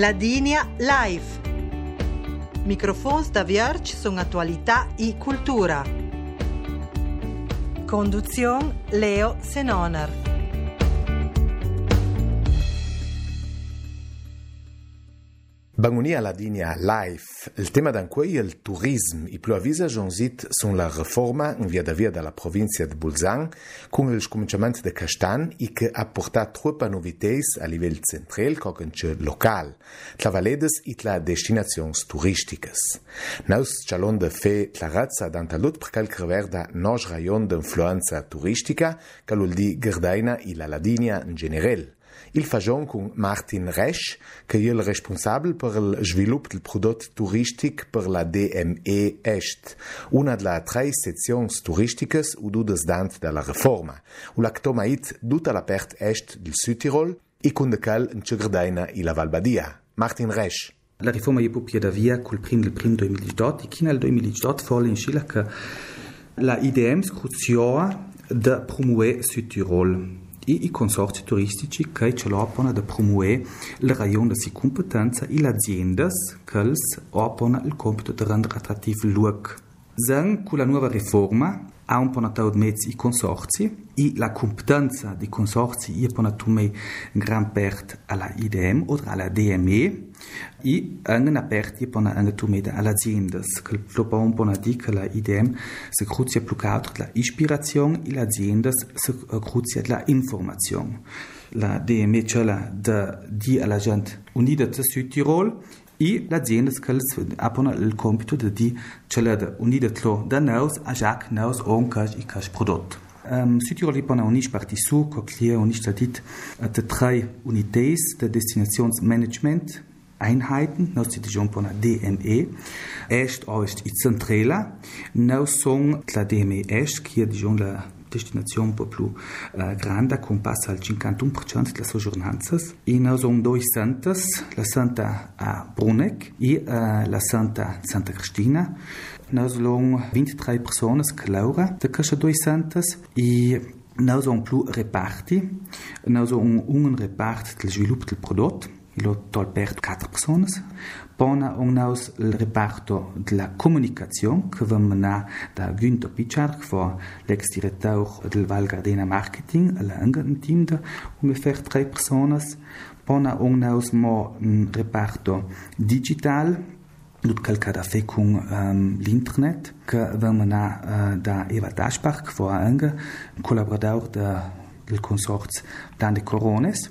Ladinia Live. Microfons da Vierge sono attualità e cultura. Conduzione Leo Senoner. Bagonia la dinja Life, il tema d'anquei il turism i plu avisa jonzit sun la reforma in via da via dalla provincia de Bolzan cun il scominciament de Castan i che ha portat tropa noviteis a livello central cogenche local, tla valedes i tla destinazions turisticas. Naus chalon de fe tla razza danta lut per cal crever da nos rajon d'influenza turistica, calul di Gerdaina i la Ladinia in generel. Il fagion con Martin Resch, che è il responsabile per il sviluppo del prodotto turistico per la DME Est, una delle tre sezioni turistiche ududes dant della riforma, u la ctomait tutta la part est del Südtirol e con de cal in Cegredaina e la Valbadia. Martin Resch. La riforma je popia da via col prim del prim 2018 e china il 2018 folle in Scila che la IDM scruzioa da promuove Südtirol e i consorzi turistici che ce l'opona da promuovere il rayon di competenza e le aziende che opona il compito di rendere attrattivo il luogo. Con la nuova riforma, ha un po' nato mezzo i consorzi e la competenza dei consorzi è ponato in gran parte alla IDM o alla DME e anche aperti per una tumeda all'azienda che dopo un po' di che la IDM si cruzia più che altro la ispirazione e l'azienda si cruzia la informazione. La DME c'è la di alla gente unita del Sud Tirol e l'azienda che ha il compito di cellere unita da nous a già nous on cash e cash prodotto. Um, Südtirol est pendant unisch parti su, coquelier unisch dit, de drei unités de Destinationsmanagement Einheiten, nós temos para DME. Este oeste e centrela, não são la DME que é de la destinazione un po' più uh, grande, con passa al 51% delle soggiornanze. Noi sono due santas, la santa a Bruneck e uh, la santa Santa Cristina. Noi sono 23 persone che lavorano da queste due santas e noi più reparti. Noi siamo un reparto del sviluppo del prodotto lo tolpert quattro persone. Pona ognaus il reparto della comunicazione che va mena da Günther Pichar, che fa l'ex direttore del Val Gardena Marketing, alla un team di ungefähr tre persone. Pona ognaus mo un reparto digital, Lut calcada fe con um, l'internet, che va mena uh, da Eva Daschbach, che fa anche un collaboratore del consorzio Dante Corones.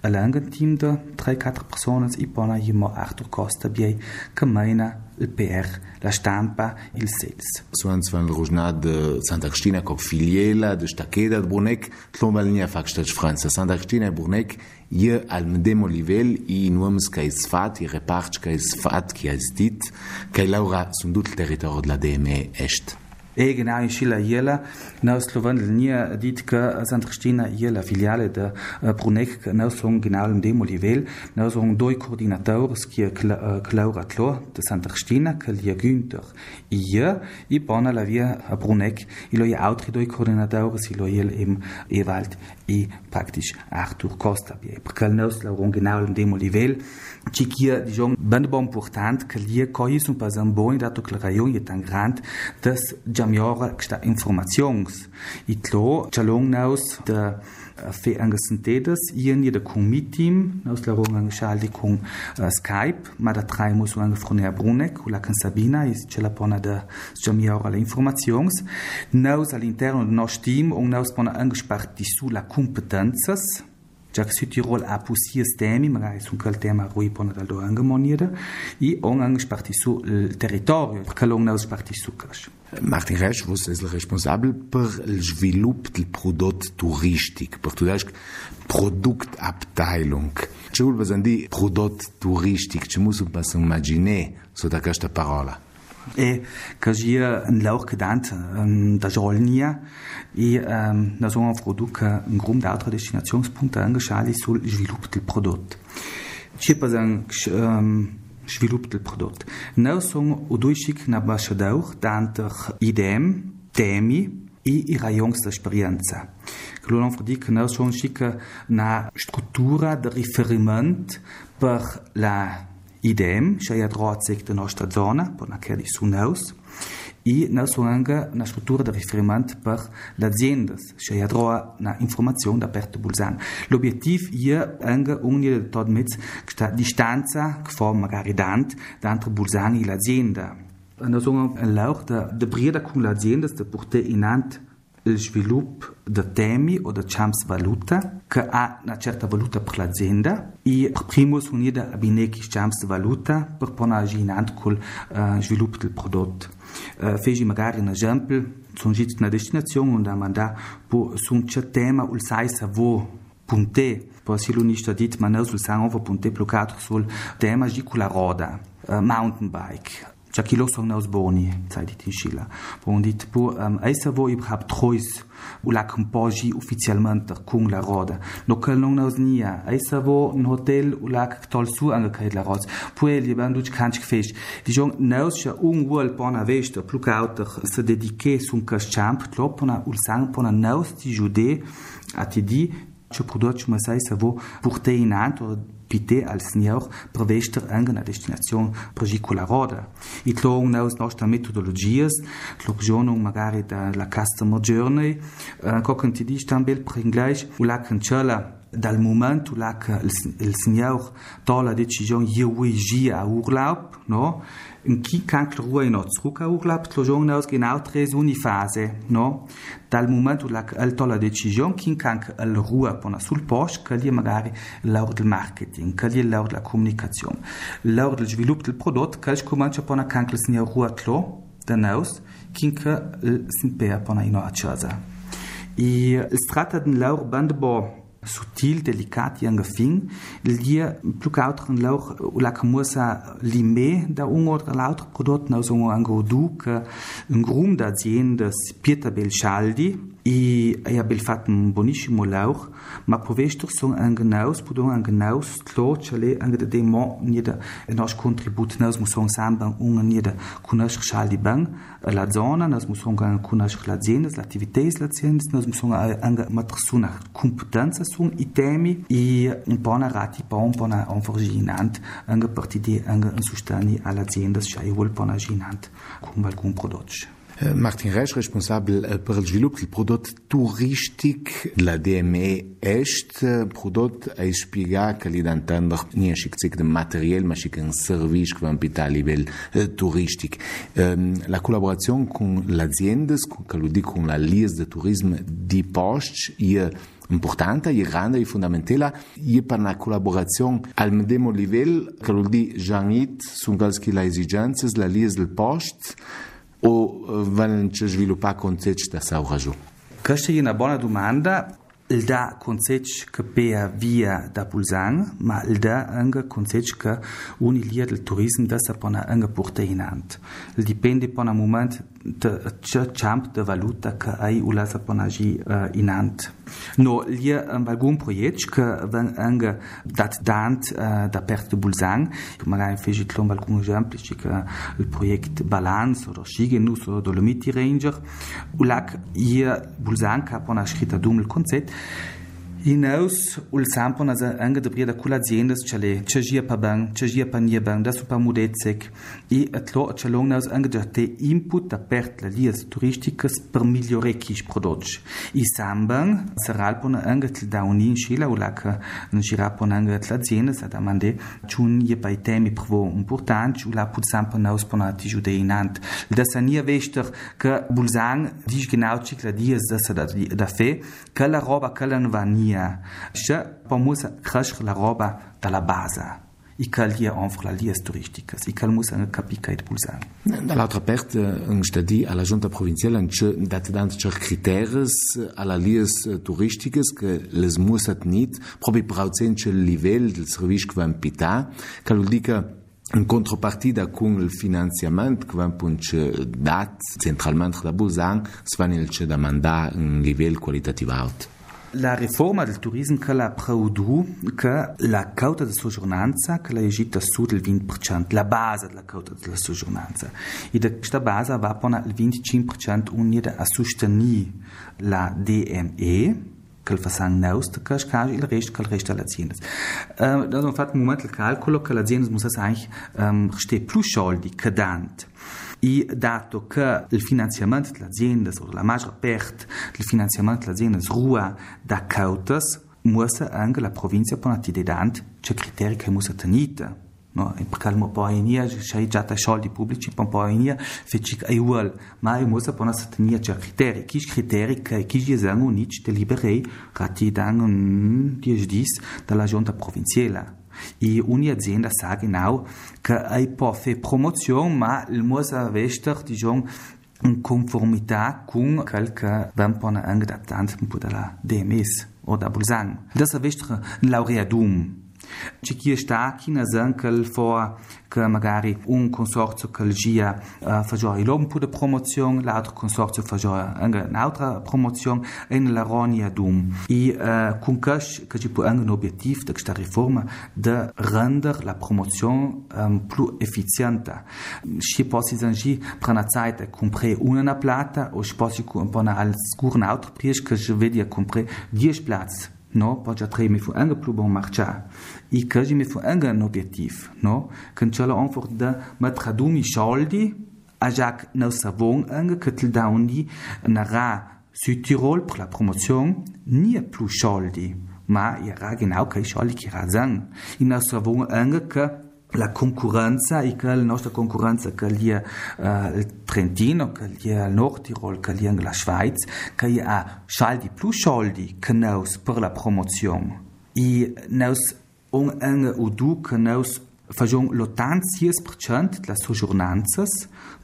Alangan team de 3-4 personas e pona jimo Arthur Costa biei cameina il PR, la stampa, il sales. Suans van Rujnad de Santa Cristina co filiela de Staqueda de Brunec, tlombalnia facstat Franza. Santa Cristina e Brunec je al medemo livel i nuoms ca is fat, i reparts ca is fat, ca is dit, ca laura sunt dut il territorio de la DME est. E genau in Schiller Jela, na Slowen nie dit ke St. Christina Jela filiale de Brunek na so genau im demo livel, na so doi koordinators ki Claura Tlo de St. Christina ke lia Günther. Ie i bona la via a Brunek, i lo ja autri doi koordinators i lo jel im Ewald i praktisch Arthur Costa bie. Perché na so genau im demo livel, ci kia diciamo ben bon important che lia coi sun pas un boni dato che la rayon è tan grand das jamiora questa informazions i tlo chalong naus de fe angesentedes ien de kung mitim naus la rong angeschaldi kung uh, Skype ma da drei mus ange fronea Brunek u la can Sabina is ce la pona de jamiora la informazions naus all'interno del nostro team und naus pona angesparti su la competences Già Südtirol ha pussies temi, magari su quel tema rui pona dal do angemoniera, e on angesparti su il territorio, perché l'on naus parti su cash. Martin Resch, você é responsável por el sviluppo del prodotto turistico, per tu dici Produktabteilung. Ce vuol dire prodotto turistico? Ce muss pas immaginare su da questa parola? E che sia un lauch gedant um, da Jolnia e um, na so un product che un grum d'altra destinationspunkte angeschaut sul sviluppo del prodotto. Ci pas o due chic na ambassador tanto IDM, temi i raions d'esperienza. Che non fa dir che noi sono una struttura di riferimento per la IDEM, cioè a droite della nostra zona, per la che di su nous, e noi sono anche una struttura di riferimento per le aziende, cioè a droite una informazione da parte Bulsan. L'obiettivo è anche unire di tot mit questa distanza che fa magari dant, entre Bulsan e l'azienda. Noi sono all'auch de, de brieda con l'azienda, de portare in ant il sviluppo di temi o di champs valuta che ha una certa valuta per l'azienda e per primo sono unida a binecchi champs valuta per porre in ant col uh, sviluppo del prodotto. Eh, fece magari un esempio, sono giunti a una destinazione dove mandare su un certo tema, il sai savore punte, po silu ništa dit, ma ne sul sangovo punte plukato sul tema žikula roda, eh, mountain bike, Già chi lo sono aus boni, sai di Tinschila. Bon dit po um, eisa vo überhaupt treus u la compogi ufficialmente con la roda. No kel non aus nia. Eisa vo un hotel u la tol su angekait la roda. Poi li ban duc kanch gefecht. Die jong naus ja un wol bona vesta plus kauter se dediquer sun kas champ tlopona ul sang pona naus di jude a ti di ce prodotto ma sai sa vo purte in anto pite al snior per vester anche una destinazione per roda. I tlong naus nostra metodologias, tlogionung magari da la customer journey, uh, cocken ti dis tambel per inglese, u la cancella dans le moment où là que le le Seigneur dans la décision Yahweh j'y a Urlaub, non? In qui quand kann ich Ruhe noch zurück a Urlaub, die Journée aus genau drei Uniphase, dans le moment où là que elle la décision qui quand kann elle Ruhe pona sul post, che lì magari l'heure du marketing, che l'heure l'or della comunicazione, l'or del sviluppo del prodotto, che ich comincia pona kann il Signore Ruhe tlo, da naus, che il Simpea pona ino a casa. Et il tratta di l'heure bande bo sutil, delicat i angefing, lia plus cautren lauch la camusa lime da un oder lauter produkt na so ango du que un grum da aziendas Pieter Belchaldi e ja bel fat un bonissimo lauch ma povestor son an genaus pudon an genaus tlo chale an de demo nieda nos contribut nos muson samban un nieda kunash Chaldi bang la zona nos muson gan kunash la aziendas l'attivités la aziendas nos muson an matrsuna competenza sun i temi e un po' narrati po' un po' anforginant anche partiti anche in sostani all'azienda cioè vuol po' ginant con alcun prodotto Euh, Martin Reich, responsable euh, pour le développement du produit touristique de la DME Est, un produit à expliquer que l'identité n'est pas un de matériel, mais un service qui va être à niveau touristique. La collaboration avec l'agence, avec la liste de tourisme de poste, est importante, est grande, est fondamentale. Est par la collaboration à même niveau, que l'on dit, j'en ai, sont les exigences de la liste de poste, o vanno a sviluppare concetti da sauraggio? Questa è una buona domanda. Il da concetto che per via da Pulsan, ma il da anche concetto che unilia del turismo da sapona anche porta in hand. Il dipende per moment momento champ de valuta că ai ulasa ponaji uh, inant. No lie un balgun proiect că ven încă dat dant uh, da perte bulzan, că mă ai fejit lom balgun exemplu și că il proiect balans o roșige nu o dolomiti ranger, ulac e bulzan ca pona scrita dumul concept. Hinaus, o sampo nas anga de breda kula ziendas chale, chajia pa bang, chajia pa nie bang, da super mudecek, e atlo chalong nas anga de te input da pert la lias turisticas per migliore kis prodots. I sambang, saralpon anga til dauni in shila ulaka, in shirapon anga tla ziendas ad amande, chun je pa i temi prvo importants, u la put sampo naus ponati jude inant. Da sa nia vester, ka bulzang, diš genau cik la dias da sa da fe, ka la roba, ka la nvani, mia še pomosa crash la roba dalla base. I cal hier enfre la lies turisticas i cal mus anche capica et pulsar dall'altra parte un stadi alla giunta provinciale che dat dan cer criteres alla lies turisticas che les musat nit probi brauzen che livel del servizio pita cal dica in contropartida con il finanziamento che van punce dat centralmente da Busan svanil che da manda un livello qualitativo alto La riforma del turismo che la prodù che la cauta di soggiornanza che la egita su del 20%, la base della cauta della soggiornanza. E da questa base va poi il 25% unita a sostenere la DME, che façam neus de cas cas il rest que el rest de las aziendas. Uh, da un fat moment calcolo che le aziende muss eigentlich um, reste più soldi che dant. E dato che il finanziamento delle aziende, o la maggior parte del finanziamento delle aziende rua da cautas, muss anche la provincia ponati de dant, c'è criteri che muss tenita. No, perché mo poi nia c'è già ta soldi pubblici poi poi nia feci ai uol ma io mosa pona satania c'è criteri chi criteri che chi ji zangu nich deliberei rati dan 10 dis dalla giunta provinciale e azienda sa genau che ai può fare promozione ma il mosa vester diciamo in conformità con quel che vempona anche da tanto della DMS o da Bulzang. Das ein laureadum. Če ki je štaki na zankel for che magari un consorzio che gia uh, fagiori l'ompu de promozione, l'altro consorzio fagiori un'altra promozione e nella ronia dum. E uh, con questo che ci può anche un obiettivo di questa riforma di rendere la promozione um, più efficiente. Si può anche prendere zeit e comprare una plata o si può comprare un altro prezzo che si vede comprare 10 plazze. No, poi già tre mi fu anche plu buon marciare. I kaji me fu anga un obiectiv, no, kan chala onfort da ma tradumi soldi a jak no savon anga ketel daundi na ra Südtirol per la promotion nie plu soldi, ma ja ra genau kai soldi ki razan. Ina savon anga ka la concorrenza e che la nostra concorrenza che lì uh, il Trentino, che lì il Nord Tirol, che lì la Schweiz, che ha soldi più soldi che noi per la promozione. E noi un anno o due che noi facciamo l'86% delle soggiornanze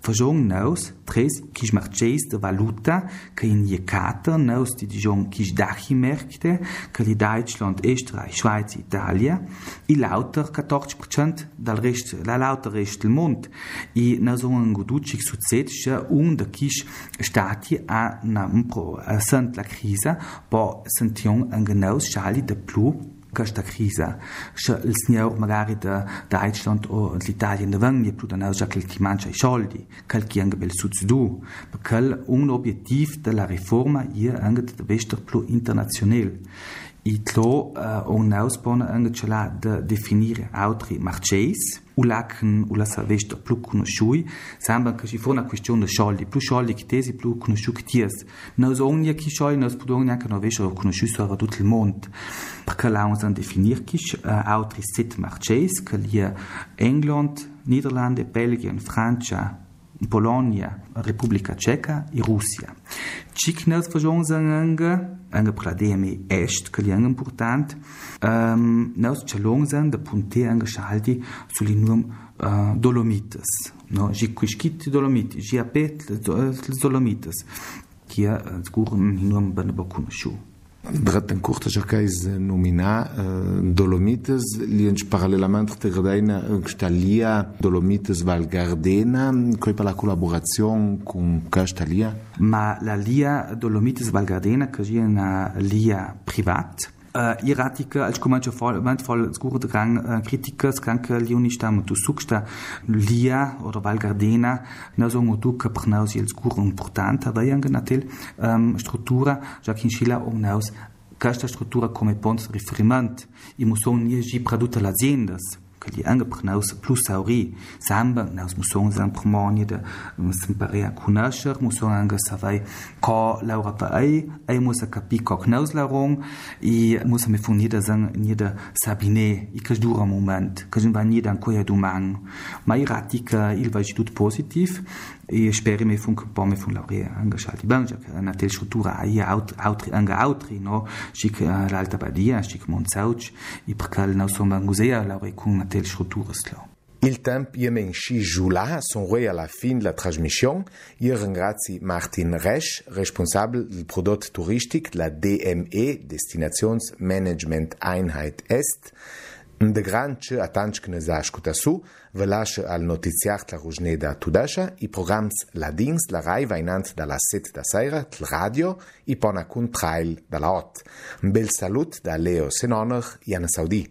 Fajon naus tres kiš marchés de valuta que indicata naus di dijon kiš dachi merkte que li Deutschland, Österreich, Schweiz, Italia i lauter 14% dal rest la lauter rest del mond. I naus un goducic succed che un de kiš stati a na pro a sent la crisa po sention un genaus schali de plus questa crisi. Il signor magari da Deutschland o l'Italia ne vengono più da noi che ti mangia i soldi, che chi anche bel succedu, perché un obiettivo della riforma è anche più internazionale. Itlo uh, un ausbona anche la da definire altri marchesi u lachen u la savesta più conosciui sembra che ci fu una questione di soldi più soldi che tesi più conosciuti ties non so ogni chi soldi non si può neanche non avessero conosciuto a tutto il mondo perché la usan definire chi uh, altri set marchesi che lì England Niederlande Belgien Francia Polonia, Republika Čeka i Rusija. Čiknas važonzanga, anga prademe est, kali anga important, um, naus čalongzan da punte anga šalti sulinum uh, dolomitas. No, že kuškiti dolomiti, že apet dolomitas, ki je zgurn hinum bana bakuna šu. ضغط كورتا جاكايز نومينا دولوميتز paralelament te terdaina Castalia Dolomites Valgardena coi pe la colaborațion cu Castalia ma la lia Dolomites Valgardena che è una lia privat. Iratica, als comancio voll, man de gang uh, criticas canca liuni sta tu sucsta lia oder Val Gardena, na so tu che per naus il scuro importante, da yang natel um, struttura, già che in Scilla um naus questa struttura come ponto di riferimento, e mo son nie gi produtta l'aziendas, que li naus plus sauri samba naus musong san promonie de sem pare a conècher musong ange savai ko laura pa ai ai muss a capi ko naus larong i muss me fun nieder sang nieder sabine. I que dura moment. Que va nie dan koia du mang mai ratica il va tut positiv e spere me vun bomme vun laure angeschalt i ban na tel struttura a autri anga autri no chic l'alta badia chic montsauch i percal na son musea laure cun na tel struttura slau Il temp jemen chi Jula son roi alla fin la trasmission. Io ringrazi Martin Resch, responsabile del prodotto turistico la DME, Destinations Management Einheit Est. Ndëgranqë atanç kënëzash këtasu, vëlashë al noticiach të rruzhne da tudasha, i programs ladings la rai vajnant da la set da sajra të radio și până kun trajl da la ot. Mbel salut da Leo Senonër, janë Saudi.